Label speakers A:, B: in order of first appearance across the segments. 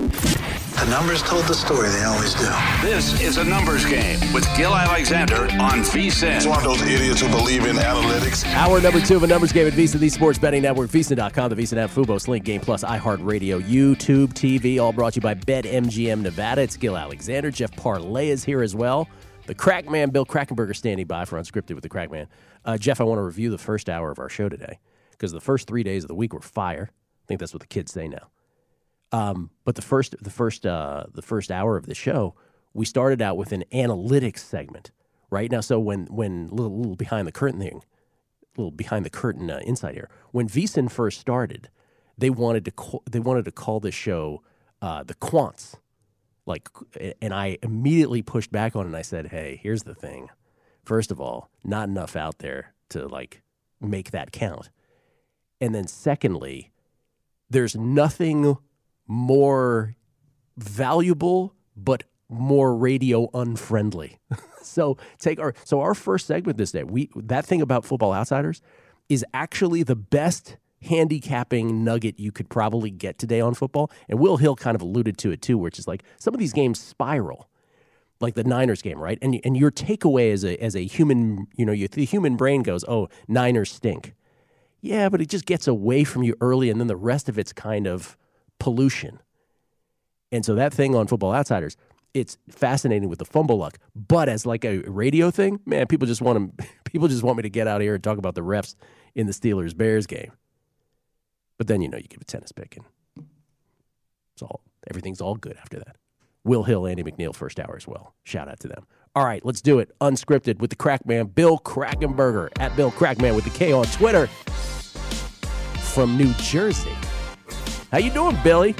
A: The numbers told the story, they always do.
B: This is a numbers game with Gil Alexander on VSIN.
C: It's one of those idiots who believe in analytics.
D: Hour number two of a numbers game at VSIN, the Sports Betting Network, VSIN.com, the VSIN app, Fubo, Sling, Game Plus, iHeartRadio, YouTube TV, all brought to you by BetMGM Nevada. It's Gil Alexander. Jeff Parles is here as well. The Crackman, Bill Krackomberger, standing by for Unscripted with the Crackman. Uh, Jeff, I want to review the first hour of our show today because the first three days of the week were fire. I think that's what the kids say now. Um, but the first, the first, uh, the first hour of the show, we started out with an analytics segment, right now. So when, when little, little behind the curtain thing, little behind the curtain uh, insight here, when VSIN first started, they wanted to call, they wanted to call this show uh, the Quants, like, and I immediately pushed back on it. and I said, hey, here's the thing. First of all, not enough out there to like make that count. And then secondly, there's nothing more valuable but more radio unfriendly. so take our so our first segment this day. We that thing about football outsiders is actually the best handicapping nugget you could probably get today on football. And Will Hill kind of alluded to it too, which is like some of these games spiral. Like the Niners game, right? And and your takeaway as a as a human, you know, you, the human brain goes, "Oh, Niners stink." Yeah, but it just gets away from you early, and then the rest of it's kind of pollution. And so that thing on Football Outsiders, it's fascinating with the fumble luck. But as like a radio thing, man, people just want to, people just want me to get out here and talk about the refs in the Steelers Bears game. But then you know you give a tennis pick and it's all everything's all good after that. Will Hill, Andy McNeil, first hour as well. Shout out to them. All right, let's do it. Unscripted with the Crackman, Bill Krackomberger at Bill Krackman with the K on Twitter from New Jersey. How you doing, Billy?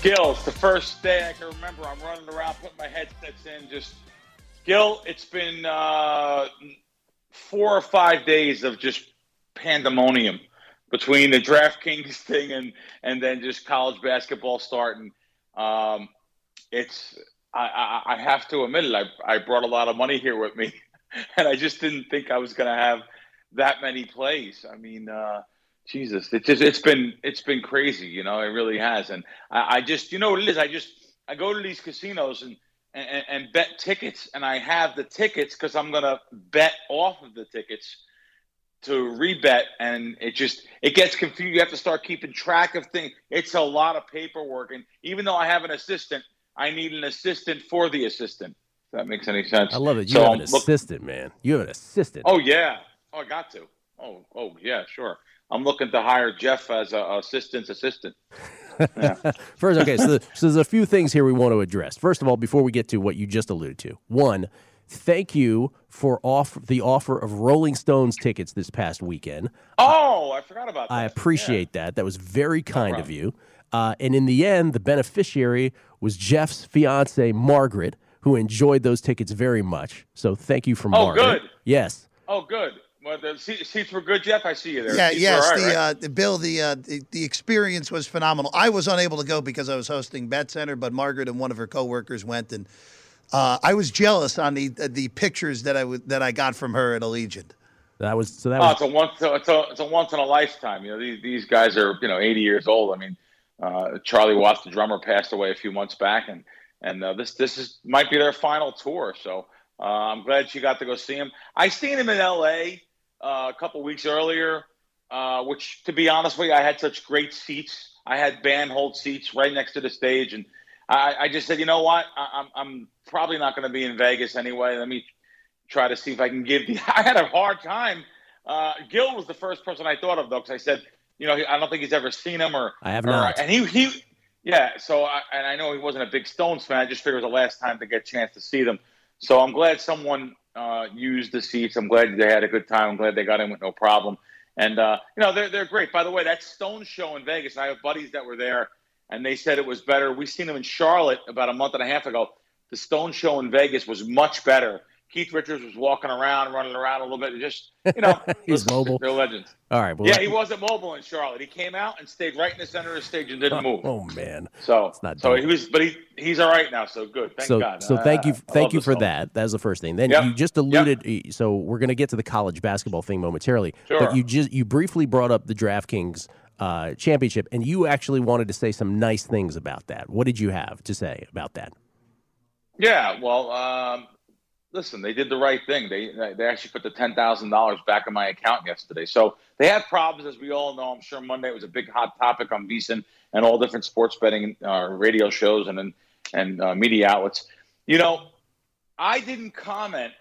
E: Gil, it's the first day I can remember. I'm running around putting my headsets in. Just Gil, it's been uh, four or five days of just pandemonium between the DraftKings thing and and then just college basketball starting. Um, it's I, I, I have to admit it. I, I brought a lot of money here with me, and I just didn't think I was going to have that many plays. I mean, uh, Jesus, it's just it's been it's been crazy, you know, it really has. And I, I just you know what it is, I just I go to these casinos and and, and bet tickets, and I have the tickets because I'm gonna bet off of the tickets to rebet, and it just it gets confused. You have to start keeping track of things. It's a lot of paperwork, and even though I have an assistant, I need an assistant for the assistant. If that makes any sense.
D: I love it. You so have an look, assistant, man. You have an assistant.
E: Oh yeah. Oh, I got to. Oh, oh yeah, sure. I'm looking to hire Jeff as a assistant's assistant.
D: Yeah. First, okay, so, so there's a few things here we want to address. First of all, before we get to what you just alluded to, one, thank you for off the offer of Rolling Stones tickets this past weekend.
E: Oh, I forgot about that.
D: I appreciate yeah. that. That was very kind no of you. Uh, and in the end, the beneficiary was Jeff's fiance Margaret, who enjoyed those tickets very much. So thank you for
E: oh,
D: Margaret.
E: Oh, good.
D: Yes.
E: Oh, good. Well, the seats were good, Jeff. I see you there.
F: Yeah,
E: seats
F: yes.
E: Right,
F: the,
E: right?
F: uh, the Bill, the, uh, the the experience was phenomenal. I was unable to go because I was hosting Bet Center, but Margaret and one of her coworkers went, and uh, I was jealous on the the pictures that I w- that I got from her at Allegiant.
D: That was so that
E: oh,
D: was.
E: It's a once. It's a, it's a once in a lifetime. You know, these these guys are you know 80 years old. I mean, uh, Charlie Watts, the drummer, passed away a few months back, and and uh, this this is might be their final tour. So uh, I'm glad she got to go see him. I seen him in L.A uh, a couple weeks earlier, uh, which, to be honest with you, I had such great seats. I had band hold seats right next to the stage, and I, I just said, you know what, I, am I'm probably not going to be in Vegas anyway. Let me try to see if I can give the. I had a hard time. Uh, Gil was the first person I thought of though, because I said, you know, I don't think he's ever seen him or
D: I have
E: or,
D: not.
E: And he he, yeah. So I, and I know he wasn't a big Stones fan. I just figured it was the last time to get a chance to see them. So I'm glad someone uh, used the seats. I'm glad they had a good time. I'm glad they got in with no problem. And uh, you know they're they're great. By the way, that Stone show in Vegas, I have buddies that were there, and they said it was better. We seen them in Charlotte about a month and a half ago. The Stone Show in Vegas was much better. Keith Richards was walking around, running around a little bit. Just you know,
D: He's mobile.
E: They're legends.
D: All right. Well,
E: yeah, he wasn't mobile in Charlotte. He came out and stayed right in the center of the stage and didn't move.
D: Oh man.
E: So, it's
D: not
E: so
D: done.
E: he was, but he he's all right now. So good. Thank
D: so
E: God.
D: so thank you
E: I
D: thank you for
E: film.
D: that. That was the first thing. Then
E: Yep.
D: you just alluded. So we're going to get to the college basketball thing momentarily. But you just you briefly brought up the DraftKings uh, championship, and you actually wanted to say some nice things about that. What did you have to say about that?
E: Yeah, well, um, listen, they did the right thing. They they actually put the ten thousand dollars back in my account yesterday. So they had problems, as we all know. I'm sure Monday was a big hot topic on VSiN and all different sports betting uh, radio shows and and, and uh, media outlets. You know, I didn't comment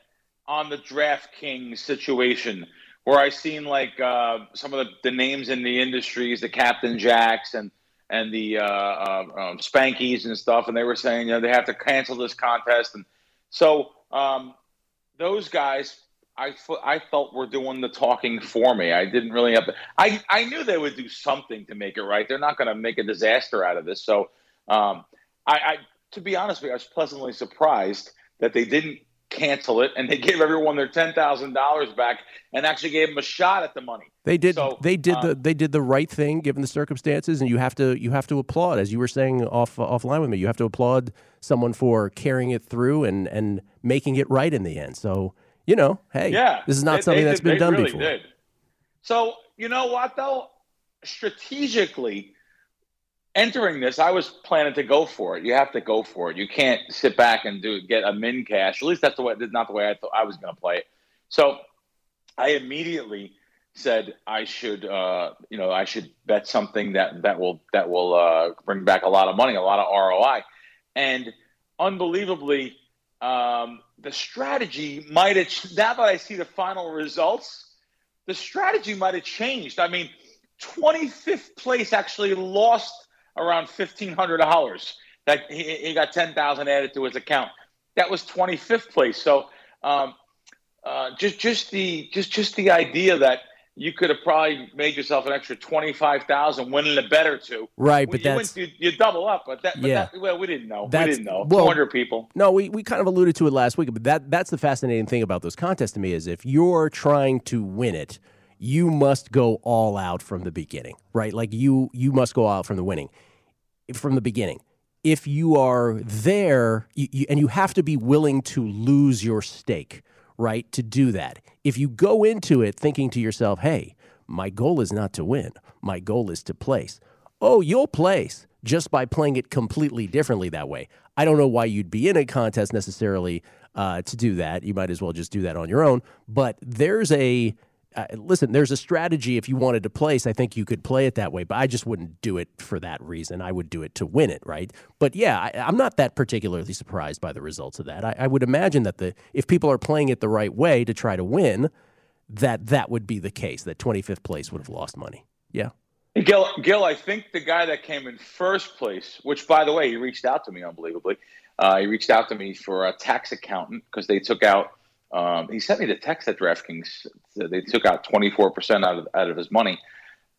E: on the DraftKings situation where I seen like uh, some of the, the names in the industries, the Captain Jacks and and the uh, uh, um, Spankies and stuff, and they were saying you know they have to cancel this contest, and so um, those guys. I, I felt were doing the talking for me. I didn't really have to. I, I knew they would do something to make it right. They're not going to make a disaster out of this. So, um, I, I to be honest with you, I was pleasantly surprised that they didn't cancel it and they gave everyone their ten thousand dollars back and actually gave them a shot at the money.
D: They did.
E: So,
D: they did the.
E: um,
D: They did the right thing given the circumstances, and you have to. You have to applaud, as you were saying off offline with me. You have to applaud someone for carrying it through and and making it right in the end. So you know, hey,
E: Yeah,
D: this is not
E: they-
D: something
E: they
D: that's
E: did-
D: been done
E: really
D: before.
E: Did. So you know what though, strategically, entering this, I was planning to go for it. You have to go for it. You can't sit back and do get a min cash. At least that's the way. Not the way I thought I was going to play it. So I immediately said I should, uh, you know, I should bet something that that will that will uh, bring back a lot of money, a lot of ROI, and unbelievably, um, the strategy might have. Now that I see the final results, the strategy might have changed. I mean, 25th place actually lost around $1,500. That he, he got 10,000 added to his account. That was 25th place. So um, uh, just just the just just the idea that you could have probably made yourself an extra 25,000 winning a bet or two.
D: Right, but
E: you,
D: that's-
E: win, you, you double up, but that, but
D: Yeah.
E: that well, we didn't know. We didn't know.
D: well-
E: 200 people.
D: No, we, we kind of alluded to it last week, but that that's the fascinating thing about those contests to me is if you're trying to win it, you must go all out from the beginning, right? Like you you must go out from the winning from the beginning. If you are there, you, you, and you have to be willing to lose your stake, right? To do that. If you go into it thinking to yourself, hey, my goal is not to win, my goal is to place. Oh, you'll place just by playing it completely differently that way. I don't know why you'd be in a contest necessarily uh, to do that. You might as well just do that on your own. But there's a uh, listen, there's a strategy if you wanted to place. I think you could play it that way, but I just wouldn't do it for that reason. I would do it to win it, right? But yeah, I, I'm not that particularly surprised by the results of that. I, I would imagine that the if people are playing it the right way to try to win, that that would be the case. That 25th place would have lost money. Yeah.
E: Gil, Gil, I think the guy that came in first place, which by the way, he reached out to me unbelievably. Uh, he reached out to me for a tax accountant because they took out. Um, he sent me the text at DraftKings. They took out twenty four percent out of out of his money,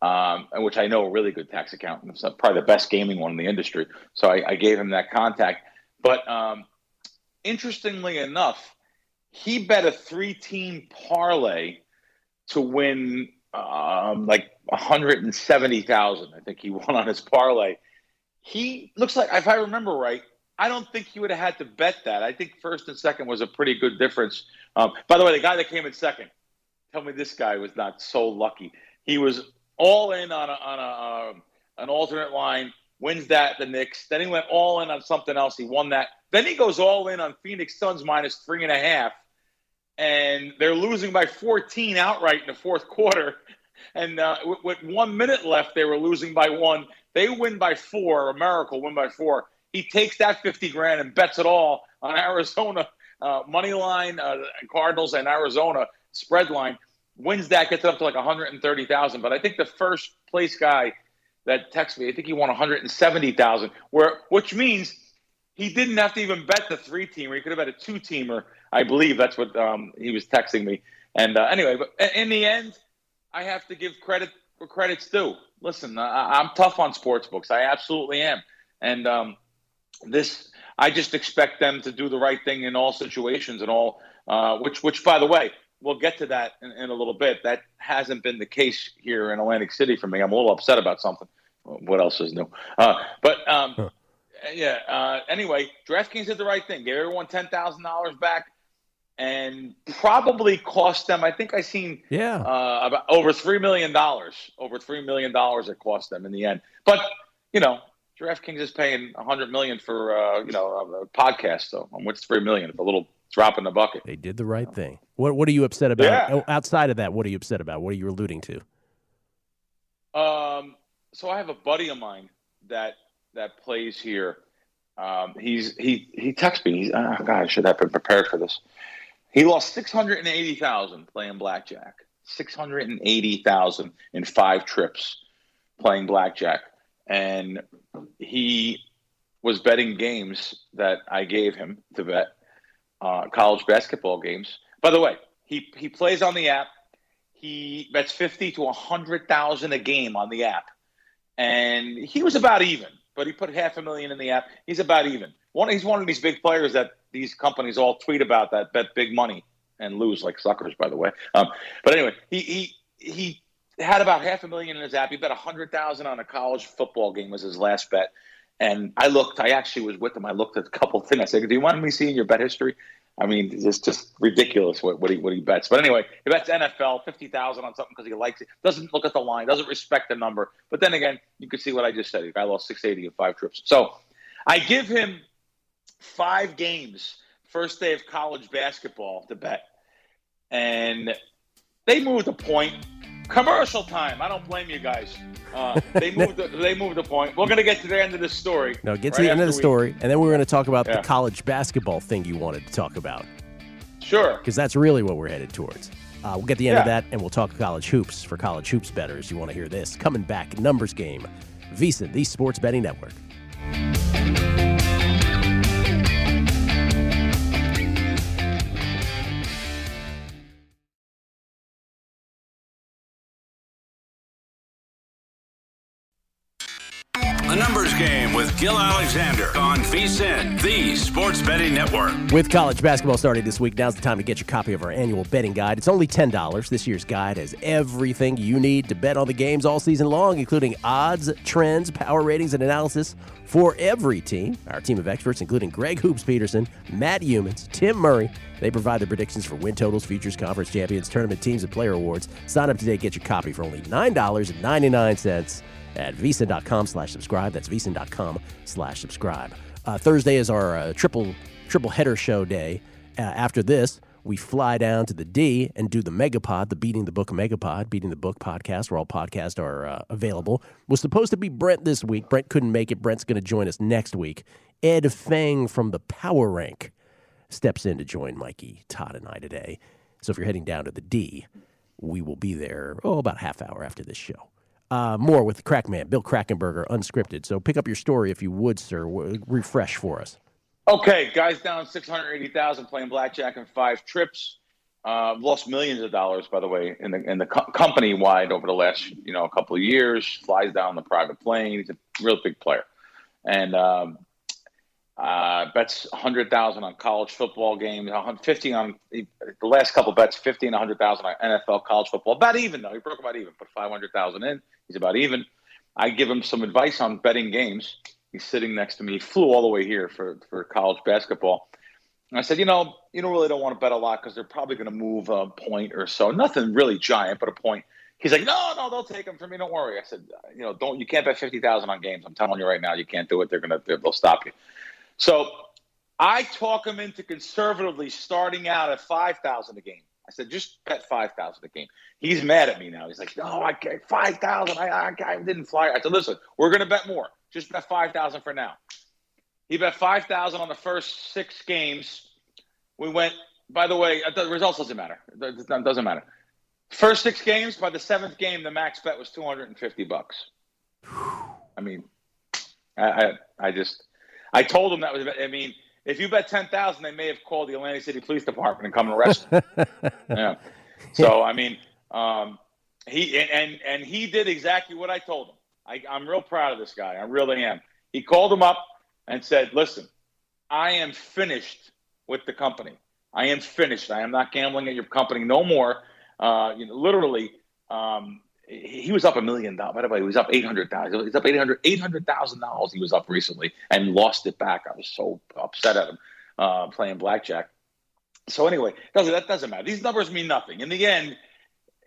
E: um, which I know a really good tax accountant. It's probably the best gaming one in the industry. So I, I gave him that contact. But um, interestingly enough, he bet a three team parlay to win um, like 170,000. I think he won on his parlay. He looks like, if I remember right, I don't think he would have had to bet that. I think first and second was a pretty good difference. Um, by the way, the guy that came in second, tell me this guy was not so lucky. He was all in on a, on a um, an alternate line, wins that the Knicks. Then he went all in on something else. He won that. Then he goes all in on Phoenix Suns minus three and a half and they're losing by 14 outright in the fourth quarter. And uh, with, with one minute left, they were losing by one. They win by four. America win by four. He takes that 50 grand and bets it all on Arizona uh, money line, uh, Cardinals and Arizona spread line. Wins that, gets up to like 130,000. But I think the first place guy that texted me, I think he won 170,000, where which means he didn't have to even bet the three teamer. He could have bet a two teamer. I believe that's what um, he was texting me. And uh, anyway, but in the end, I have to give credit where credit's due. listen, I, I'm tough on sports books. I absolutely am, and um, this I just expect them to do the right thing in all situations and all. Uh, which, which, by the way, we'll get to that in, in, a little bit. That hasn't been the case here in Atlantic City for me. I'm a little upset about something. What else is new? Uh, but um, huh. yeah. Uh, anyway, DraftKings did the right thing. Gave everyone ten thousand dollars back, and probably cost them. I think I seen
D: yeah
E: uh, about over three million dollars. Over three million dollars it cost them in the end. But you know, DraftKings is paying a hundred million for uh, you know a, podcast. So what's three million? A little drop in the bucket.
D: They did the right thing. What What are you upset about? Yeah. Oh, outside of that, what are you upset about? What are you alluding to?
E: Um. So I have a buddy of mine that that plays here. Um, he's he he texts me. He's, oh God, I should have been prepared for this. He lost six hundred and eighty thousand playing blackjack. Six hundred and eighty thousand in five trips playing blackjack, and he was betting games that I gave him to bet uh, college basketball games. By the way, he he plays on the app. He bets fifty to hundred thousand a game on the app, and he was about even. But he put half a million in the app. He's about even. One, he's one of these big players that these companies all tweet about that bet big money and lose like suckers. By the way, um, but anyway, he he he had about half a million in his app. He bet a hundred thousand on a college football game was his last bet. And I looked, I actually was with him. I looked at a couple things. I said, Do you want me seeing your bet history? I mean, it's just ridiculous what, what he what he bets. But anyway, he bets NFL fifty thousand on something because he likes it. Doesn't look at the line. Doesn't respect the number. But then again, you can see what I just said. The guy lost six eighty in five trips. So I give him five games first day of college basketball to bet, and they moved a point Commercial time. I don't blame you guys. Uh, they moved. The, they moved the point. We're gonna get to the end of the story.
D: No, get to right the end of the story, and then we're gonna talk about yeah. the college basketball thing you wanted to talk about.
E: Sure.
D: Because that's really what we're headed towards. Uh, we'll get the end yeah. of that, and we'll talk college hoops for college hoops betters. You want to hear this? Coming back, numbers game. VSiN, the Sports Betting Network.
B: Gil Alexander on VSiN, the Sports Betting Network.
D: With college basketball starting this week, now's the time to get your copy of our annual betting guide. It's only $10. This year's guide has everything you need to bet on the games all season long, including odds, trends, power ratings, and analysis for every team. Our team of experts, including Greg Hoops Peterson, Matt Youmans, Tim Murray, they provide the predictions for win totals, futures, conference champions, tournament teams, and player awards. Sign up today, get your copy for only $9.99 at vsin.com slash subscribe. That's vsin.com slash subscribe. Uh, Thursday is our uh, triple triple header show day. Uh, after this, we fly down to the D and do the Megapod, the Beating the Book Megapod, Beating the Book podcast, where all podcasts are uh, available. Was supposed to be Brent this week. Brent couldn't make it. Brent's going to join us next week. Ed Feng from the Power Rank steps in to join Mikey, Todd, and I today. So if you're heading down to the D, we will be there, oh, about half hour after this show. Uh, more with Crackman, Bill Krackomberger, unscripted. So pick up your story if you would, sir. refresh for us.
E: Okay, guys down 680000 playing blackjack in five trips. Uh, lost millions of dollars, by the way, in the in the co- company wide over the last you know a couple of years. Flies down the private plane. He's a real big player, and um, uh, bets 100000 on college football games, 50 on the last couple bets, 50 and 100000 on NFL college football. About even, though. He broke about even, put 500000 in. He's about even. I give him some advice on betting games. He's sitting next to me. He flew all the way here for, for college basketball. And I said, you know, you don't really don't want to bet a lot because they're probably going to move a point or so. Nothing really giant, but a point. He's like, no, no, they'll take them from me. Don't worry. I said, you know, don't. You can't bet fifty thousand on games. I'm telling you right now, you can't do it. They're gonna, they'll stop you. So I talk him into conservatively starting out at five thousand a game. I said, just bet five thousand a game. He's mad at me now. He's like, no, I can't. Five thousand. I, I, I didn't fly. I said, listen, we're gonna bet more. Just bet five thousand for now. He bet five thousand on the first six games. We went. By the way, the results doesn't matter. It doesn't matter. First six games. By the seventh game, the max bet was two hundred and fifty bucks. I mean, I, I, I just, I told him that was. I mean, if you bet ten thousand, they may have called the Atlantic City Police Department and come and arrest you. yeah. So I mean, um, he and and he did exactly what I told him. I, I'm real proud of this guy. I really am. He called him up and said, "Listen, I am finished with the company. I am finished. I am not gambling at your company no more." Uh, you know, literally, um, he was up a million dollars. By the way, he was up eight hundred thousand. He's up eight hundred eight hundred thousand dollars. He was up recently and lost it back. I was so upset at him uh, playing blackjack. So anyway, that doesn't matter. These numbers mean nothing. In the end,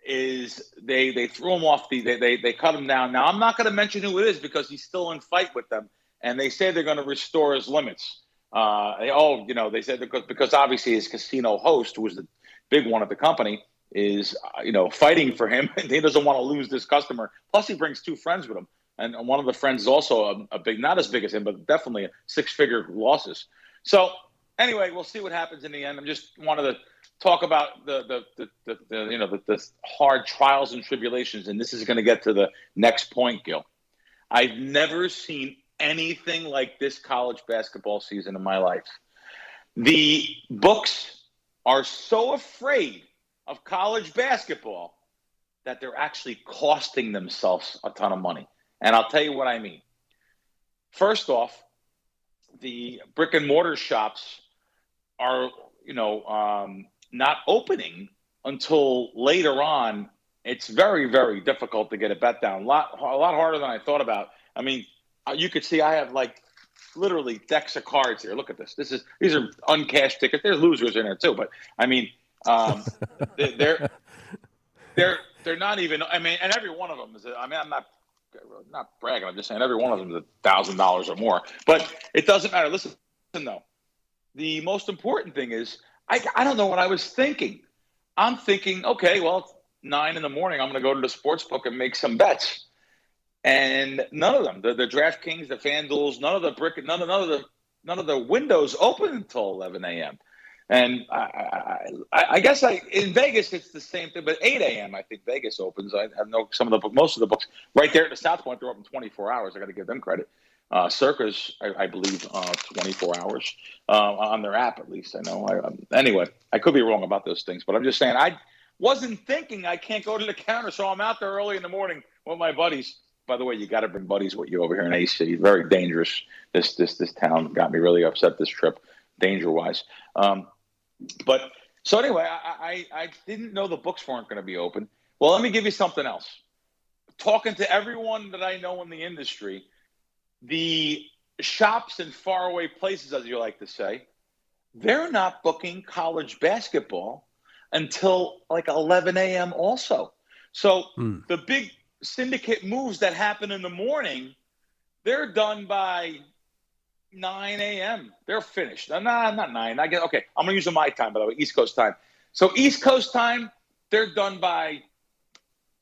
E: is they they threw him off the they they, they cut him down. Now I'm not going to mention who it is because he's still in fight with them, and they say they're going to restore his limits. Uh, they, oh, you know, they said because because obviously his casino host, was the big one of the company, is uh, you know fighting for him, and he doesn't want to lose this customer. Plus, he brings two friends with him, and one of the friends is also a, a big, not as big as him, but definitely six-figure losses. So anyway, we'll see what happens in the end. I'm just wanted to talk about the the, the, the, the you know the, the hard trials and tribulations, and this is going to get to the next point, Gil. I've never seen anything like this college basketball season in my life. The books are so afraid of college basketball that they're actually costing themselves a ton of money. And I'll tell you what I mean. First off, the brick and mortar shops are, you know, um, not opening until later on. It's very, very difficult to get a bet down. A lot, a lot harder than I thought about. I mean, uh, you could see I have like literally decks of cards here. Look at this. This is these are uncashed tickets. There's losers in there too, but I mean, um, they're they're they're not even. I mean, and every one of them is. I mean, I'm not not bragging. I'm just saying every one of them is a thousand dollars or more. But it doesn't matter. Listen, listen though. The most important thing is I I don't know what I was thinking. I'm thinking, okay, well, it's nine in the morning. I'm going to go to the sports book and make some bets. And none of them, the, the DraftKings, the FanDuels, none of the brick, none of none of the none of the windows open until 11 a.m. And I, I, I, guess I in Vegas it's the same thing, but 8 a.m. I think Vegas opens. I, I know some of the most of the books right there at the South Point. They're open 24 hours. I got to give them credit. Uh, Circa's, I, I believe, uh, 24 hours uh, on their app at least. I know. I, um, anyway, I could be wrong about those things, but I'm just saying I wasn't thinking I can't go to the counter, so I'm out there early in the morning with my buddies. By the way, you got to bring buddies with you over here in AC. Very dangerous. This this this town got me really upset this trip, danger wise. Um, but so anyway, I, I, I didn't know the books weren't going to be open. Well, let me give you something else. Talking to everyone that I know in the industry, the shops in faraway places, as you like to say, they're not booking college basketball until like 11 a.m. also. So hmm. the big syndicate moves that happen in the morning, they're done by 9 a.m. They're finished. No, not 9. I get okay. I'm gonna use my time, by the way, East Coast time. So East Coast time, they're done by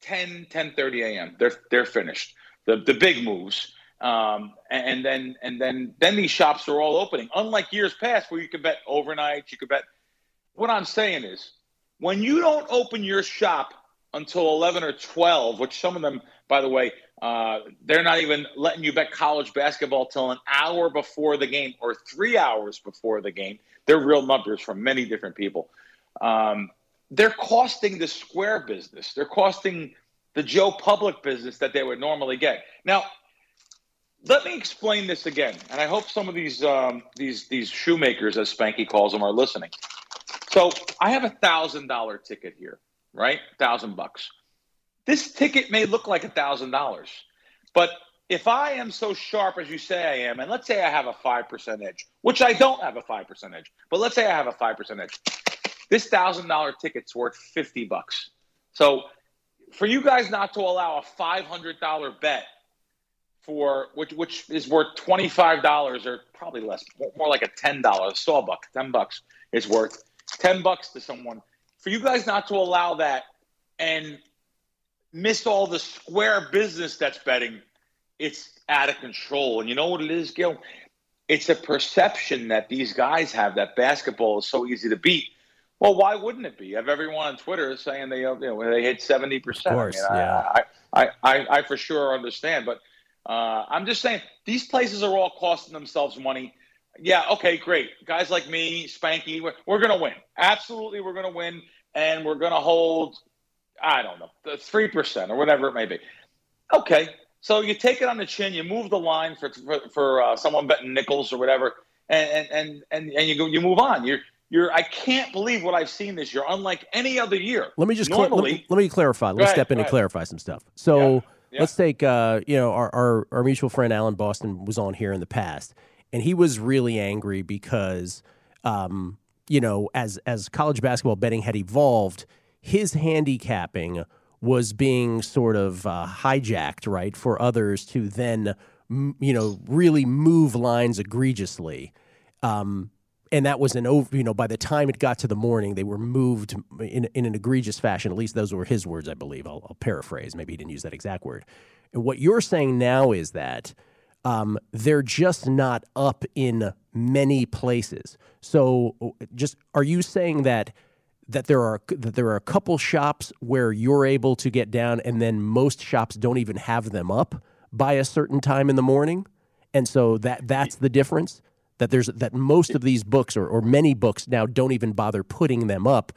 E: 10, 10 30 a.m. They're they're finished. The the big moves. Um, and then and then then these shops are all opening. Unlike years past where you could bet overnight, you could bet. What I'm saying is, when you don't open your shop until 11 or 12, which some of them, by the way, uh, they're not even letting you bet college basketball till an hour before the game or three hours before the game. They're real numbers from many different people. Um, they're costing the square business. They're costing the Joe Public business that they would normally get. Now, let me explain this again, and I hope some of these um, these these shoemakers, as Spanky calls them, are listening. So I have a thousand dollar ticket here, right? Thousand bucks. This ticket may look like a thousand dollars, but if I am so sharp as you say I am, and let's say I have a five percent edge, which I don't have a five percent edge, but let's say I have a five percent edge, this thousand dollar ticket's worth fifty bucks. So for you guys not to allow a five hundred dollar bet for which which is worth twenty five dollars or probably less, more like a ten dollar sawbuck, ten bucks is worth ten bucks to someone. For you guys not to allow that and miss all the square business that's betting, it's out of control. And you know what it is, Gil? It's a perception that these guys have that basketball is so easy to beat. Well, why wouldn't it be? Have everyone on Twitter saying they you know they hit seventy percent.
D: Of course, I mean,
E: yeah. I, I, I, I, for sure understand, but uh, I'm just saying these places are all costing themselves money. Yeah, okay, great. Guys like me, Spanky, we're, we're going to win. Absolutely, we're going to win, and we're going to hold I don't know, three percent or whatever it may be. Okay, so you take it on the chin, you move the line for for, for uh, someone betting nickels or whatever, and and and and you go, you move on. You're you're. I can't believe what I've seen this year. Unlike any other year.
D: Let me just cl-
E: normally.
D: let, me, let me clarify. Let's
E: ahead,
D: step in and
E: ahead.
D: clarify some stuff. So
E: Yeah, yeah.
D: let's take uh, you know our, our our mutual friend Alan Boston was on here in the past, and he was really angry because um, you know as as college basketball betting had evolved, his handicapping was being sort of uh, hijacked right for others to then you know really move lines egregiously. Um, and that was an over. You know, by the time it got to the morning, they were moved in in an egregious fashion. At least those were his words, I believe. I'll, I'll paraphrase. Maybe he didn't use that exact word. And what you're saying now is that um, they're just not up in many places. So, just are you saying that that there are that there are a couple shops where you're able to get down, and then most shops don't even have them up by a certain time in the morning, and so that that's the difference. That there's that most of these books or, or many books now don't even bother putting them up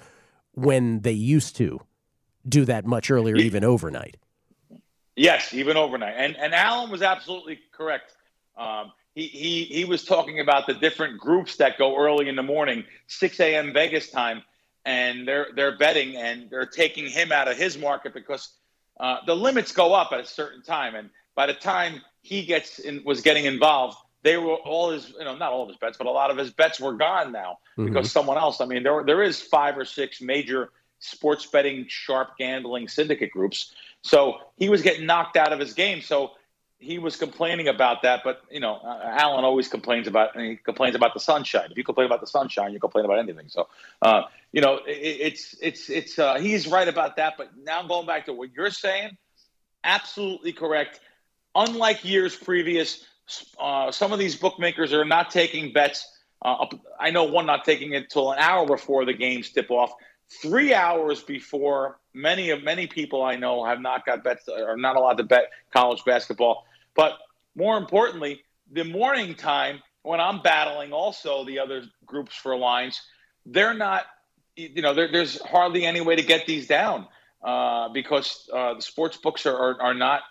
D: when they used to do that much earlier, even overnight.
E: Yes, even overnight. And and Alan was absolutely correct. Um, he, he he was talking about the different groups that go early in the morning, 6 a.m. Vegas time, and they're they're betting and they're taking him out of his market because uh, the limits go up at a certain time, and by the time he gets in, was getting involved, they were all his you know not all of his bets, but a lot of his bets were gone now because someone else. I mean, there there is five or six major sports betting, sharp gambling syndicate groups. So he was getting knocked out of his game. So he was complaining about that. But you know, uh, Alan always complains about and he complains about the sunshine. If you complain about the sunshine, you complain about anything. So uh, you know, it, it's it's it's uh, he's right about that. But now going back to what you're saying, absolutely correct. Unlike years previous, uh, some of these bookmakers are not taking bets. Uh, I know one not taking it till an hour before the games tip off. Three hours before many of many people I know have not got bets are not allowed to bet college basketball. But more importantly, the morning time when I'm battling also the other groups for lines, they're not. You know, there, there's hardly any way to get these down uh, because uh, the sports books are, are, are not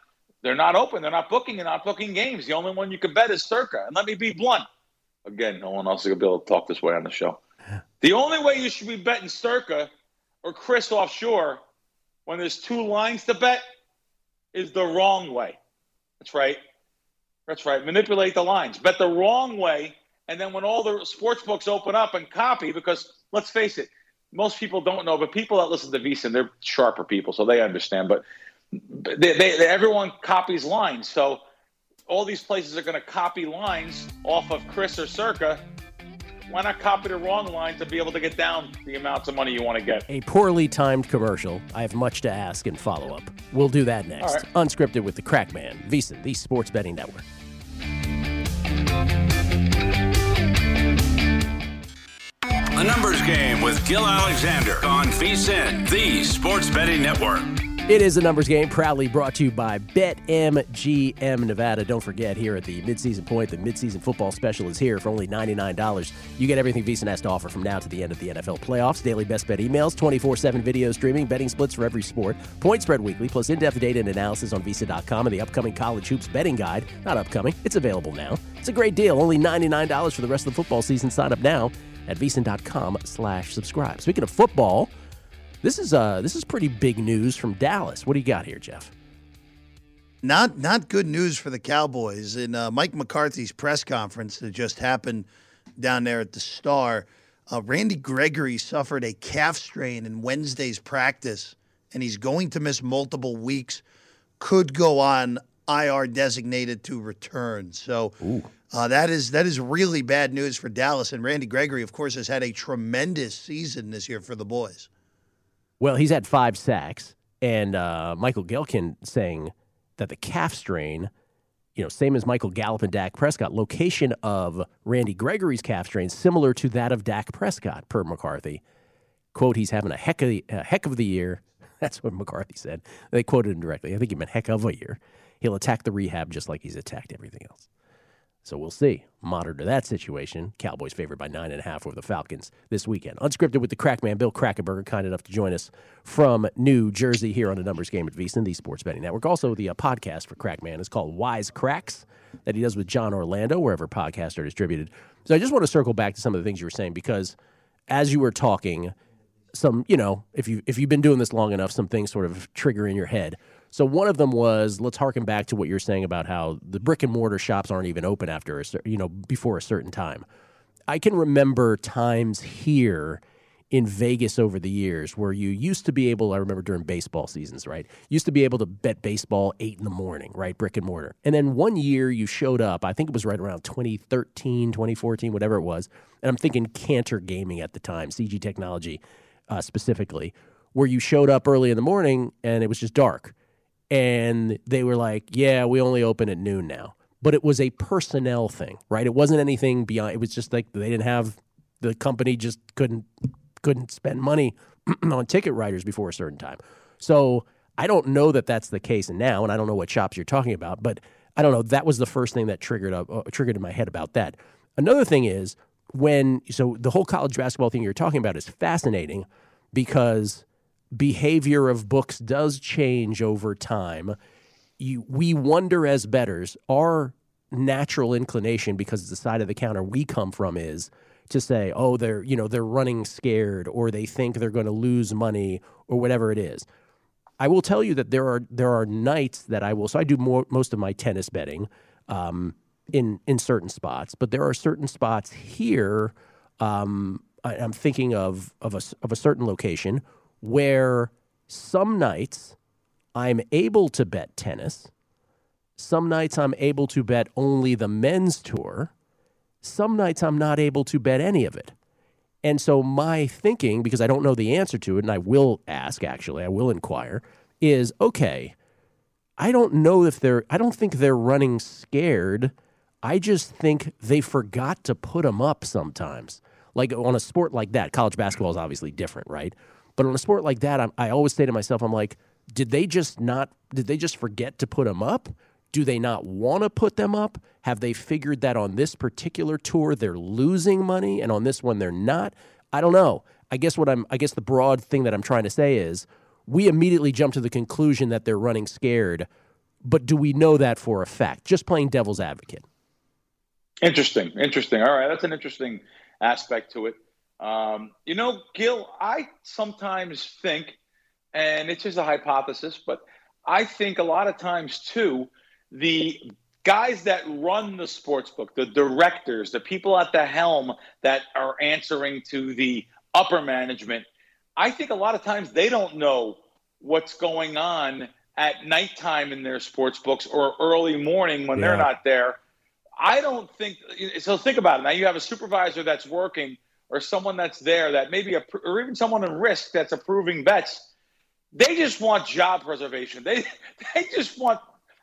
E: they're not open. They're not booking. They're not booking games. The only one you can bet is Circa. And let me be blunt. Again, no one else is gonna be able to talk this way on the show. The only way you should be betting Circa or CRIS offshore when there's two lines to bet is the wrong way. That's right. That's right. Manipulate the lines. Bet the wrong way. And then when all the sports books open up and copy, because let's face it, most people don't know, but people that listen to VSiN, they're sharper people, so they understand. But they, they, they, everyone copies lines. So all these places are going to copy lines off of CRIS or Circa. Why not copy the wrong line to be able to get down the amounts of money you want to get?
D: A poorly timed commercial. I have much to ask and follow up. We'll do that next.
E: Right.
D: Unscripted with the Crackman, VSiN, the Sports Betting Network.
B: A numbers game with Gil Alexander on VSIN, the Sports Betting Network.
D: It is a numbers game, proudly brought to you by BetMGM Nevada. Don't forget, here at the midseason point, the midseason football special is here for only $99. You get everything VSiN has to offer from now to the end of the NFL playoffs. Daily best bet emails, 24-7 video streaming, betting splits for every sport, point spread weekly, plus in-depth data and analysis on VSiN.com and the upcoming college hoops betting guide. Not upcoming, it's available now. It's a great deal, only $99 for the rest of the football season. Sign up now at VSiN.com slash subscribe. Speaking of football, this is uh this is pretty big news from Dallas. What do you got here, Jeff?
F: Not not good news for the Cowboys. In uh, Mike McCarthy's press conference that just happened down there at the Star, uh, Randy Gregory suffered a calf strain in Wednesday's practice, and he's going to miss multiple weeks. Could go on IR designated to return. So uh, that is that is really bad news for Dallas. And Randy Gregory, of course, has had a tremendous season this year for the boys.
D: Well, he's had five sacks, and uh, Michael Gehlken saying that the calf strain, you know, same as Michael Gallup and Dak Prescott, location of Randy Gregory's calf strain similar to that of Dak Prescott, per McCarthy. Quote, he's having a heck of the, a heck of the year. That's what McCarthy said. They quoted him directly. I think he meant heck of a year. He'll attack the rehab just like he's attacked everything else. So we'll see. Monitor that situation. Cowboys favored by nine and a half over the Falcons this weekend. Unscripted with the Crackman, Bill Krackomberger, kind enough to join us from New Jersey here on the Numbers Game at VSiN, the Sports Betting Network. Also, the uh, podcast for Crackman is called Wise Cracks that he does with John Orlando, wherever podcasts are distributed. So I just want to circle back to some of the things you were saying because as you were talking, some you know if you if you've been doing this long enough, some things sort of trigger in your head. So one of them was let's harken back to what you're saying about how the brick and mortar shops aren't even open after a you know before a certain time. I can remember times here in Vegas over the years where you used to be able, I remember during baseball seasons, right? Used to be able to bet baseball eight in the morning, right? Brick and mortar. And then one year you showed up, I think it was right around 2013, 2014, whatever it was. And I'm thinking Cantor Gaming at the time, CG Technology uh, specifically, where you showed up early in the morning and it was just dark and they were like, "Yeah, we only open at noon now." But it was a personnel thing, right? It wasn't anything beyond. It was just like they didn't have the company just couldn't couldn't spend money on ticket writers before a certain time. So I don't know that that's the case now, and I don't know what shops you're talking about, but I don't know. That was the first thing that triggered up, uh, triggered in my head about that. Another thing is when so the whole college basketball thing you're talking about is fascinating because behavior of books does change over time. You, we wonder as betters, our natural inclination, because it's the side of the counter we come from, is to say, oh, they're you know they're running scared, or they think they're going to lose money, or whatever it is. I will tell you that there are there are nights that I will. So I do more most of my tennis betting um, in in certain spots, but there are certain spots here. Um, I, I'm thinking of of a of a certain location where some nights I'm able to bet tennis, some nights I'm able to bet only the men's tour, some nights I'm not able to bet any of it. And so my thinking, because I don't know the answer to it, and I will ask actually, I will inquire, is okay, I don't know if they're, I don't think they're running scared. I just think they forgot to put them up sometimes. Like on a sport like that, college basketball is obviously different, right? But on a sport like that, I'm, I always say to myself, I'm like, did they just not? Did they just forget to put them up? Do they not want to put them up? Have they figured that on this particular tour they're losing money and on this one they're not? I don't know. I guess what I'm I guess the broad thing that I'm trying to say is we immediately jump to the conclusion that they're running scared, but do we know that for a fact? Just playing devil's advocate.
E: Interesting. Interesting. All right, that's an interesting aspect to it. Um, you know, Gil, I sometimes think, and it's just a hypothesis, but I think a lot of times too, the guys that run the sports book, the directors, the people at the helm that are answering to the upper management, I think a lot of times they don't know what's going on at nighttime in their sports books or early morning when yeah. they're not there. I don't think so. Think about it. Now you have a supervisor that's working or someone that's there that maybe, a, or even someone in risk that's approving bets, they just want job preservation. They they just want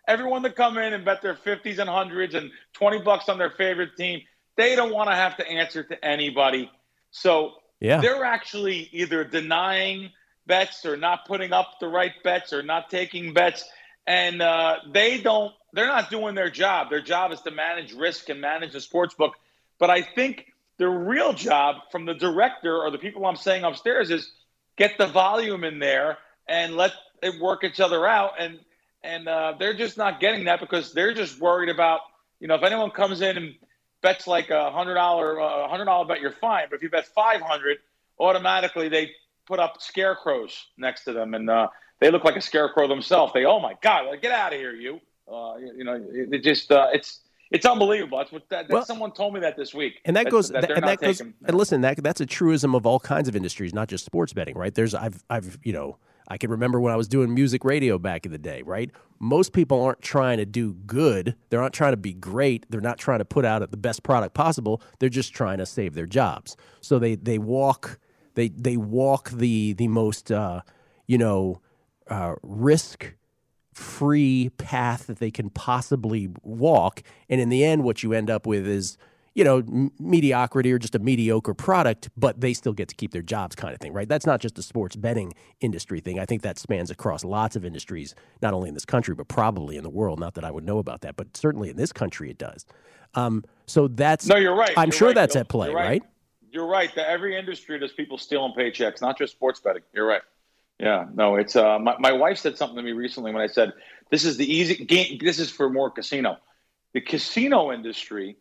E: everyone to come in and bet their 50s and 100s and 20 bucks on their favorite team. They don't want to have to answer to anybody. So yeah. they're actually either denying bets or not putting up the right bets or not taking bets. And uh, they don't, they're not doing their job. Their job is to manage risk and manage the sports book. But I think the real job from the director or the people I'm saying upstairs is get the volume in there and let it work each other out. And and uh, they're just not getting that because they're just worried about you know if anyone comes in and bets like a hundred dollar a hundred dollar bet, you're fine. But if you bet five hundred, automatically they put up scarecrows next to them and uh, they look like a scarecrow themselves. They oh my god, like, get out of here, you. Uh, you, know, it, it just uh, it's it's unbelievable. That's what that, well, someone told me that this week.
D: And that goes that, and that goes taking, and listen, that that's a truism of all kinds of industries, not just sports betting, right? There's I've I've you know, I can remember when I was doing music radio back in the day, right? Most people aren't trying to do good. They're not trying to be great. They're not trying to put out the best product possible. They're just trying to save their jobs. So they they walk they they walk the the most uh, you know uh, risk free path that they can possibly walk. And in the end, what you end up with is, you know, m- mediocrity or just a mediocre product, but they still get to keep their jobs kind of thing, right? That's not just a sports betting industry thing. I think that spans across lots of industries, not only in this country, but probably in the world. Not that I would know about that, but certainly in this country it does. Um, so that's.
E: No, you're right.
D: I'm
E: You're
D: sure
E: right,
D: that's
E: Bill.
D: at play,
E: You're
D: right?
E: You're right. That every industry there's people stealing paychecks, not just sports betting. You're right. Yeah, no, it's uh, my, my wife said something to me recently when I said this is the easy game. This is for more casino. The casino industry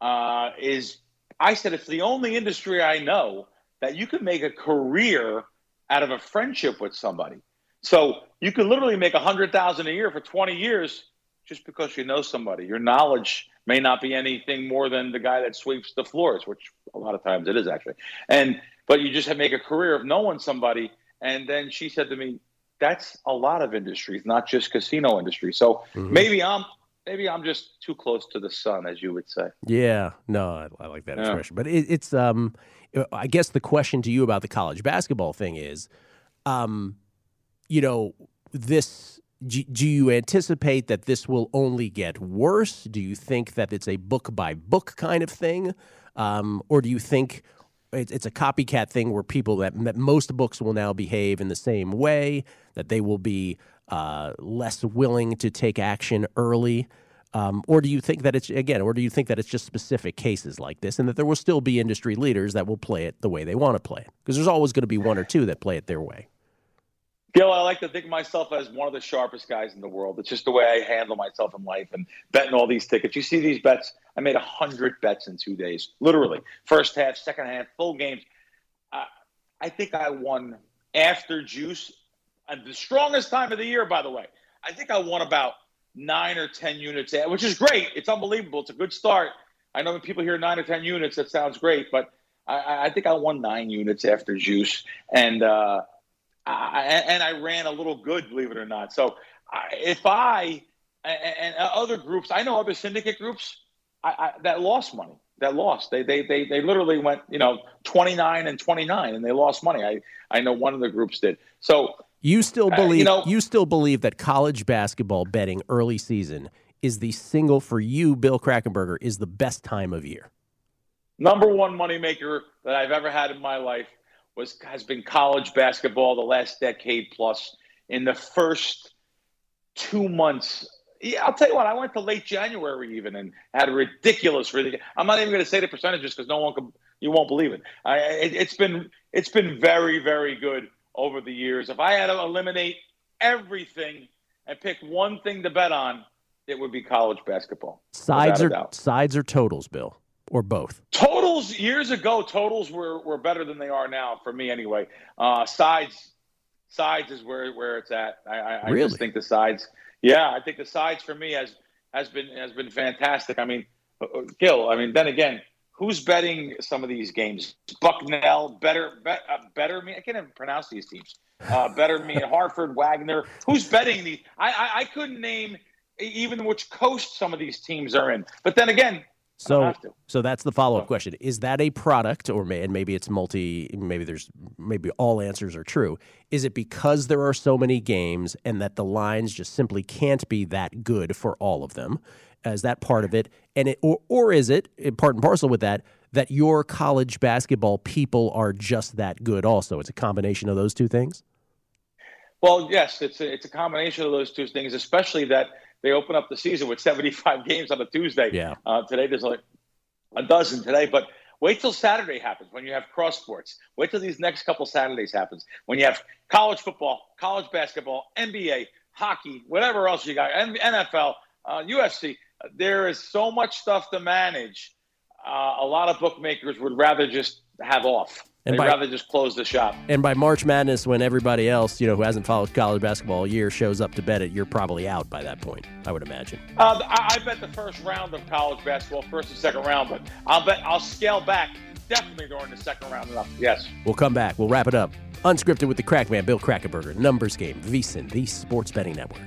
E: uh, is. I said it's the only industry I know that you can make a career out of a friendship with somebody. So you can literally make a hundred thousand a year for twenty years just because you know somebody. Your knowledge may not be anything more than the guy that sweeps the floors, which a lot of times it is actually. And but you just have make a career of knowing somebody. And then she said to me, "That's a lot of industries, not just casino industry." So maybe I'm maybe I'm just too close to the sun, as you would say.
D: Yeah, no, I, I like that
E: Yeah.
D: expression. But it, it's, um, I guess the question to you about the college basketball thing is, um, you know, this. Do, do you anticipate that this will only get worse? Do you think that it's a book by book kind of thing, um, or do you think it's, a copycat thing where people that, that most books will now behave in the same way, that they will be uh, less willing to take action early? Um, or do you think that it's again, or do you think that it's just specific cases like this, and that there will still be industry leaders that will play it the way they want to play it? Because there's always going to be one or two that play it their way.
E: Gil, I like to think of myself as one of the sharpest guys in the world. It's just the way I handle myself in life and betting all these tickets. You see these bets. I made a hundred bets in two days, literally. First half, second half, full games. Uh, I think I won after juice, and the strongest time of the year, by the way. I think I won about nine or ten units, which is great. It's unbelievable. It's a good start. I know when people hear nine or ten units, that sounds great, but I, I think I won nine units after juice, and. Uh, I, and I ran a little good, believe it or not. So if I and, other groups, I know other syndicate groups I, I, that lost money. That lost. They, they they they literally went, you know, twenty nine and twenty nine, and they lost money. I I know one of the groups did. So
D: You still
E: Uh,
D: believe
E: you know-
D: you still believe that college basketball betting early season is the single for you, Bill Krackomberger, is the best time of year.
E: number one moneymaker that I've ever had in my life was has been college basketball the last decade plus. In the first two months, yeah, I'll tell you what, I went to late January even and had a ridiculous, ridiculous. I'm not even going to say the percentages because no one can, you won't believe it. I, it. It's been it's been very very good over the years. If I had to eliminate everything and pick one thing to bet on, it would be college basketball.
D: Sides or sides or totals, Bill, or both.
E: Totals years ago, totals were, were better than they are now for me anyway. Uh, sides, sides is where, where it's at. I, I, I
D: Really?
E: just think the sides. Yeah, I think the sides for me has has been has been fantastic. I mean, uh, uh, Gil. I mean, then again, who's betting some of these games? Bucknell, better, bet, uh, better me. I can't even pronounce these teams. Uh, better me, Hartford, Wagner. Who's betting these? I, I I couldn't name even which coast some of these teams are in. But then again,
D: So, so that's the follow up question: Is that a product, or may, and maybe it's multi? Maybe there's maybe all answers are true. Is it because there are so many games and that the lines just simply can't be that good for all of them? Is that part of it? And it, or or is it part and parcel with that that your college basketball people are just that good? Also, it's a combination of those two things.
E: Well, yes, it's a, it's a combination of those two things, especially that they open up the season with 75 games on a Tuesday.
D: Yeah.
E: Uh, today there's like a dozen today, but wait till Saturday happens when you have cross sports. Wait till these next couple Saturdays happens when you have college football, college basketball, NBA, hockey, whatever else you got, NFL, uh, UFC. There is so much stuff to manage. Uh, a lot of bookmakers would rather just have off.
D: And
E: They'd
D: by-
E: rather just close the shop.
D: And by March Madness, when everybody else, you know, who hasn't followed college basketball all year, shows up to bet it, you're probably out by that point. I would imagine.
E: Uh, I, I bet the first round of college basketball, first and second round, but I'll bet I'll scale back definitely during the second round up. Yes.
D: We'll come back. We'll wrap it up. Unscripted with the Krackman, Bill Krackomberger. Numbers game, VSIN, the Sports Betting Network.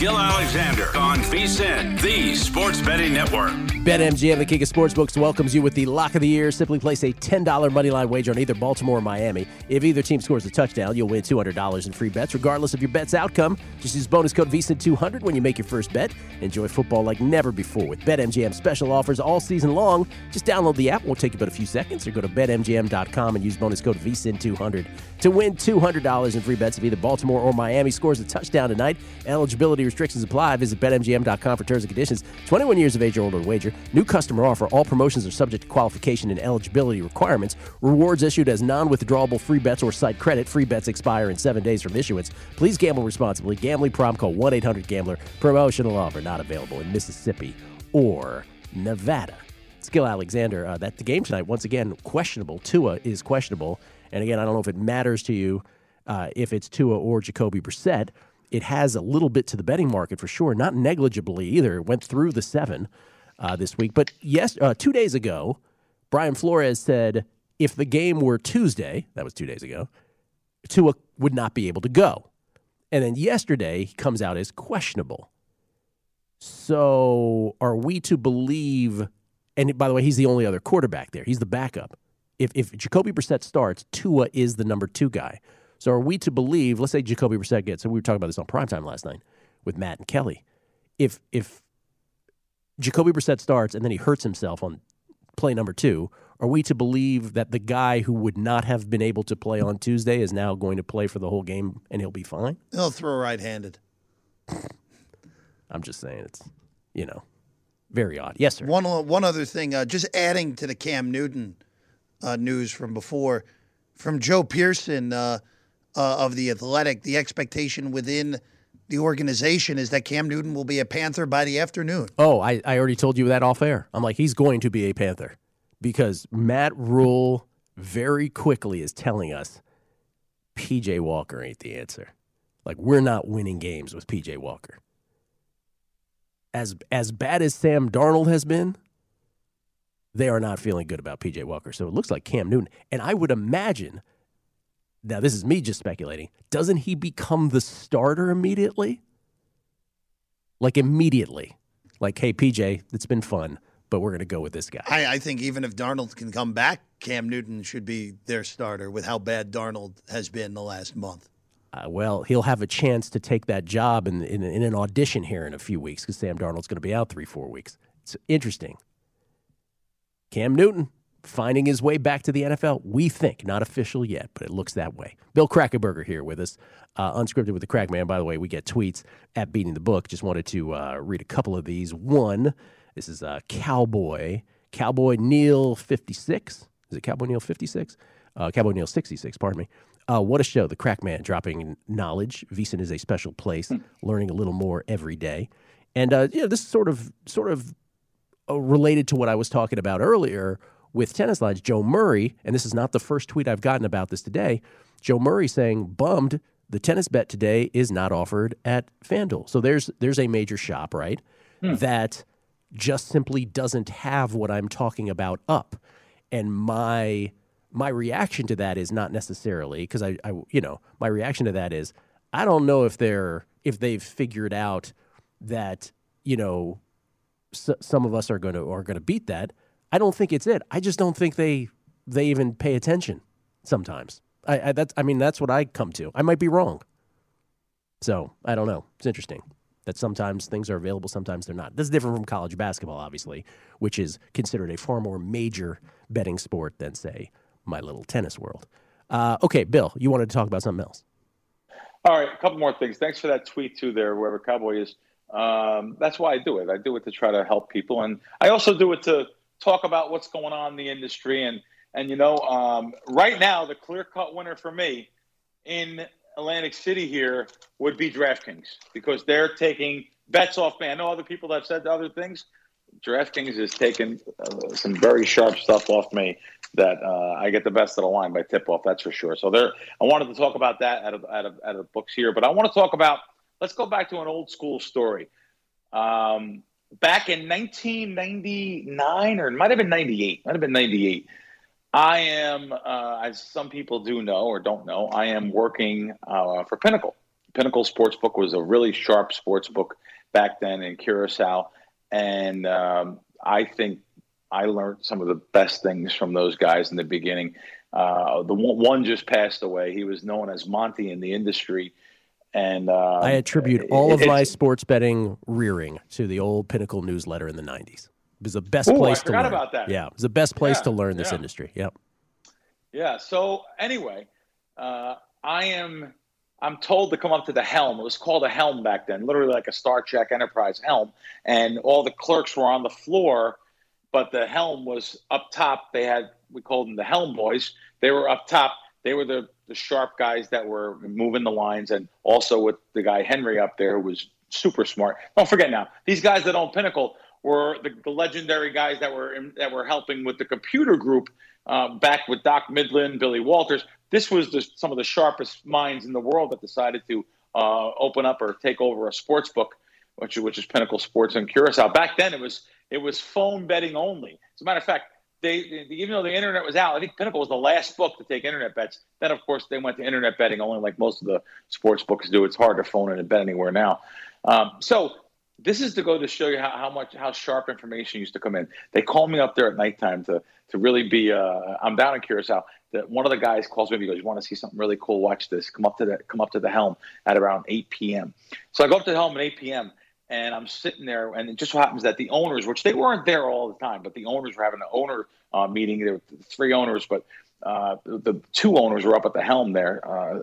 B: Gil Alexander on VSIN, the Sports Betting Network.
D: BetMGM, the king of sportsbooks, welcomes you with the lock of the year. Simply place a $10 moneyline wager on either Baltimore or Miami. If either team scores a touchdown, you'll win $200 in free bets, regardless of your bet's outcome. Just use bonus code VSIN200 when you make your first bet. Enjoy football like never before with BetMGM special offers all season long. Just download the app, It won't take you but a few seconds, or go to BetMGM.com and use bonus code VSIN200 to win $200 in free bets if either Baltimore or Miami scores a touchdown tonight. Eligibility restrictions apply. Visit BetMGM.com for terms and conditions. 21 years of age or older to wager. New customer offer. All promotions are subject to qualification and eligibility requirements. Rewards issued as non-withdrawable free bets or site credit. Free bets expire in seven days from issuance. Please gamble responsibly. Gambling problem? Call 1-800-GAMBLER. Promotional offer not available in Mississippi or Nevada. Gil Alexander, uh, that the game tonight once again questionable. Tua is questionable, and again I don't know if it matters to you uh, if it's Tua or Jacoby Brissett. It has a little bit to the betting market for sure, not negligibly either. It went through the seven uh, this week, but yes, uh, two days ago, Brian Flores said if the game were Tuesday, that was two days ago, Tua would not be able to go, and then yesterday he comes out as questionable. So are we to believe? And by the way, he's the only other quarterback there. He's the backup. If if Jacoby Brissett starts, Tua is the number two guy. So are we to believe? Let's say Jacoby Brissett gets. So we were talking about this on primetime last night with Matt and Kelly. If if Jacoby Brissett starts and then he hurts himself on play number two, are we to believe that the guy who would not have been able to play on Tuesday is now going to play for the whole game and he'll be fine?
F: He'll throw right-handed.
D: I'm just saying it's you know very odd. Yes, sir.
F: One one other thing, uh, just adding to the Cam Newton uh, news from before, from Joe Person uh, uh, of the Athletic, the expectation within the organization is that Cam Newton will be a Panther by the afternoon.
D: Oh, I, I already told you that off air. I'm like, he's going to be a Panther because Matt Rhule very quickly is telling us PJ Walker ain't the answer. Like, we're not winning games with PJ Walker. As, as bad as Sam Darnold has been, they are not feeling good about PJ Walker. So it looks like Cam Newton. And I would imagine now this is me just speculating. Doesn't he become the starter immediately? Like immediately. Like, hey, PJ, it's been fun, but we're going to go with this guy.
F: I, I think even if Darnold can come back, Cam Newton should be their starter with how bad Darnold has been the last month.
D: Uh, well, he'll have a chance to take that job in, in, in an audition here in a few weeks because Sam Darnold's going to be out three, four weeks. It's interesting. Cam Newton, finding his way back to the NFL. We think, not official yet, but it looks that way. Bill Krackomberger here with us, uh, unscripted with the Krackman. By the way, we get tweets at Beating the Book. Just wanted to uh, read a couple of these. One, this is uh, Cowboy, Cowboy Neil 56. Is it Cowboy Neil 56? Uh, Cowboy Neil 66, pardon me. Uh, what a show, the Krackman dropping knowledge. VSIN is a special place, learning a little more every day. And, uh, you know, this is sort of, sort of uh, related to what I was talking about earlier with tennis lines. Joe Murray, and this is not the first tweet I've gotten about this today. Joe Murray saying, "Bummed, the tennis bet today is not offered at FanDuel." So there's there's a major shop, right? Hmm. That just simply doesn't have what I'm talking about up, and my my reaction to that is not necessarily because I, I you know my reaction to that is I don't know if they're if they've figured out that you know s- some of us are going to are going to beat that. I don't think it's it. I just don't think they they even pay attention sometimes. I, I that's I mean that's what I come to. I might be wrong. So I don't know. It's interesting that sometimes things are available, sometimes they're not. This is different from college basketball, obviously, which is considered a far more major betting sport than say my little tennis world. Uh, okay, Bill, you wanted to talk about something else.
E: All right, a couple more things. Thanks for that tweet too, there, whoever Cowboy is. Um, that's why I do it. I do it to try to help people, and I also do it to talk about what's going on in the industry. And and you know, um, right now the clear cut winner for me in Atlantic City here would be DraftKings because they're taking bets off me. I know other people that have said other things. DraftKings is taking uh, some very sharp stuff off me that uh, I get the best of the line by tip off. That's for sure. So there, I wanted to talk about that out of out of out of books here, but I want to talk about. Let's go back to an old school story. Um, back in 1999, or it might have been 98, might have been 98. I am, uh, as some people do know or don't know, I am working uh, for Pinnacle Pinnacle Sportsbook was a really sharp sports book back then in Curacao, and um, I think I learned some of the best things from those guys in the beginning. Uh, the one, one, just passed away. He was known as Monty in the industry, and uh,
D: I attribute all of my sports betting rearing to the old Pinnacle newsletter in the '90s. It was the best
E: Ooh,
D: place
E: I
D: to learn.
E: about that.
D: Yeah, it was the best place
E: Yeah,
D: to learn this
E: yeah.
D: industry. Yep.
E: Yeah. So anyway, uh, I am. I'm told to come up to the helm. It was called a helm back then, literally like a Star Trek Enterprise helm, and all the clerks were on the floor, but the helm was up top. They had we called them the helm boys. They were up top. They were the the sharp guys that were moving the lines, and also with the guy Henry up there who was super smart. Don't forget now, these guys that own Pinnacle were the, the legendary guys that were in, that were helping with the computer group uh, back with Doc Mindlin, Billy Walters. This was the, some of the sharpest minds in the world that decided to uh, open up or take over a sports book, which which is Pinnacle Sports in Curacao. Back then, it was it was phone betting only. As a matter of fact, they, even though the internet was out, I think Pinnacle was the last book to take internet bets. Then, of course, they went to internet betting only, like most of the sports books do. It's hard to phone in and bet anywhere now. Um, so this is to go to show you how, how much how sharp information used to come in. They call me up there at nighttime to to really be. Uh, I'm down in Curacao. That one of the guys calls me. And he goes, "You want to see something really cool? Watch this. Come up to the come up to the helm at around 8 p.m." So I go up to the helm at 8 p.m. and I'm sitting there, and it just so happens that the owners, which they weren't there all the time, but the owners were having an owner uh, meeting. There were three owners, but uh, the two owners were up at the helm there. Uh,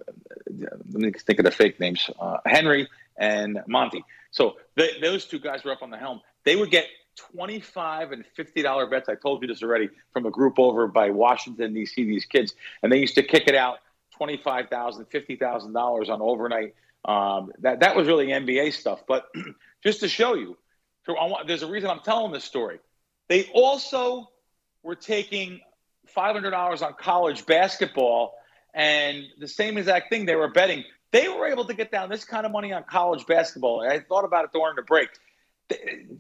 E: let me think of the fake names: uh, Henry and Monty. So they, those two guys were up on the helm. They would get twenty-five and fifty-dollar bets. I told you this already from a group over by Washington D.C. These kids, and they used to kick it out twenty-five thousand, fifty thousand dollars on overnight. Um, that that was really NBA stuff. But just to show you, there's a reason I'm telling this story. They also were taking five hundred dollars on college basketball, and the same exact thing they were betting. They were able to get down this kind of money on college basketball. I thought about it during the break.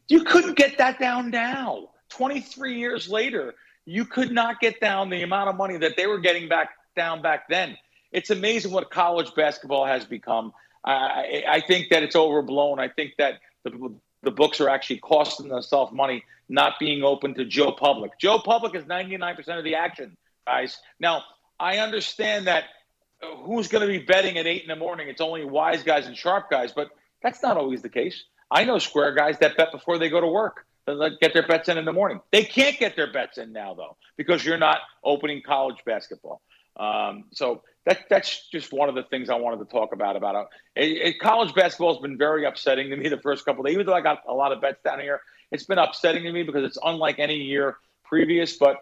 E: You couldn't get that down now. 23 years later, you could not get down the amount of money that they were getting back down back then. It's amazing what college basketball has become. I, I think that it's overblown. I think that the, the books are actually costing themselves money, not being open to Joe Public. Joe Public is 99% of the action, guys. Now, I understand that uh, who's going to be betting at eight in the morning? It's only wise guys and sharp guys, but that's not always the case. I know square guys that bet before they go to work, that get their bets in in the morning. They can't get their bets in now, though, because you're not opening college basketball. Um, so that, that's just one of the things I wanted to talk about. About it. It, it, college basketball has been very upsetting to me the first couple of days. Even though I got a lot of bets down here, it's been upsetting to me because it's unlike any year previous. But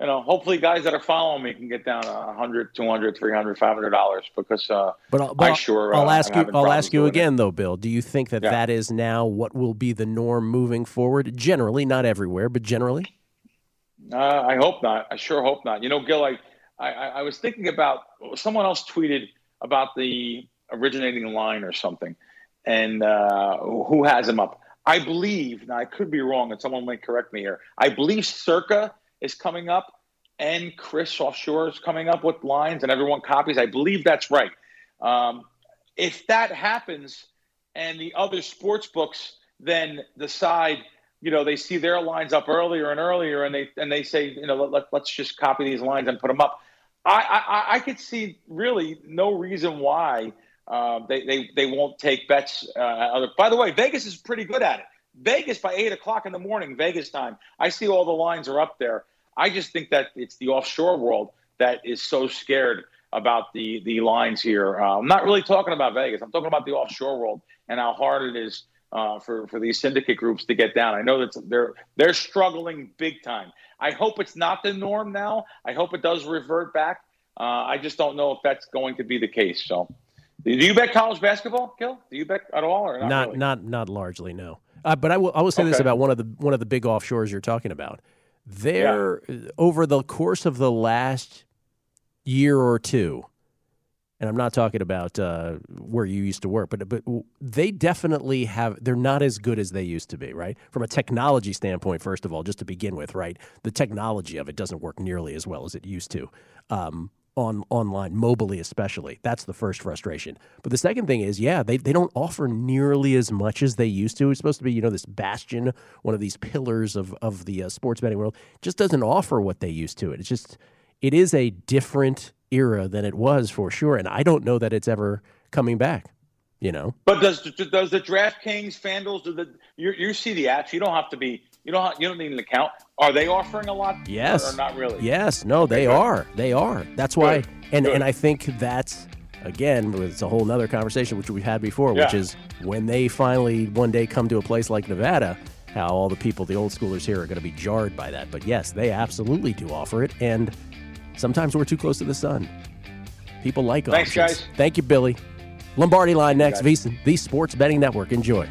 E: you know, hopefully guys that are following me can get down a 100, 200, 300, 500 dollars because uh,
D: But, I'll- but
E: I sure
D: I'll
E: uh,
D: ask you. I'll ask you
E: doing it.
D: again, though, Bill. Do you think that
E: Yeah.
D: that is now what will be the norm moving forward? Generally, not everywhere, but generally.
E: Uh, I hope not. I sure hope not. You know, Gil, I, I, I was thinking about someone else tweeted about the originating line or something, and uh, who has him up? I believe. Now, I could be wrong, and someone might correct me here. I believe Circa is coming up, and CRIS Offshore is coming up with lines, and everyone copies. I believe that's right. Um, if that happens, and the other sports books then decide you know they see their lines up earlier and earlier and they and they say you know let, us just copy these lines and put them up i i, I could see really no reason why uh, they, they they won't take bets uh, by the way vegas is pretty good at it. Vegas by eight o'clock in the morning vegas time. I see all the lines are up there. I just think that it's the offshore world that is so scared about the the lines here. Uh, i'm not really talking about vegas. I'm talking about the offshore world and how hard it is uh, for for these syndicate groups to get down. I know that they're they're struggling big time. I hope it's not the norm now. I hope it does revert back. Uh, I just don't know if that's going to be the case. So, do you bet college basketball, Gil? Do you bet at all or not?
D: Not
E: really?
D: not not largely, no. Uh, but I will I will say this about one of the one of the big offshores you're talking about. There, over the course of the last year or two, and I'm not talking about uh, where you used to work, but but they definitely have. They're not as good as they used to be, right? From a technology standpoint, first of all, just to begin with, right? The technology of it doesn't work nearly as well as it used to. Um, on online, mobilely especially. That's the first frustration. But the second thing is, yeah, they, they don't offer nearly as much as they used to. It's supposed to be, you know, this bastion, one of these pillars of, of the uh, sports betting world. just doesn't offer what they used to. It's just, it is a different era than it was for sure. And I don't know that it's ever coming back. You know,
E: but does does the DraftKings, FanDuel's, do the you, you see the apps? You don't have to be you don't you don't need an account. Are they offering a lot?
D: Yes.
E: Or, not really?
D: Yes. No, they are. They are. That's why. Good. And Good. and I think that's again it's a whole nother conversation which we've had before, yeah. which is when they finally one day come to a place like Nevada, how all the people, the old schoolers here, are going to be jarred by that. But yes, they absolutely do offer it, and sometimes we're too close to the sun. People like us.
E: Thanks,
D: options.
E: guys.
D: Thank you, Billy. Lombardi line next, VSiN, the Sports Betting Network. Enjoy.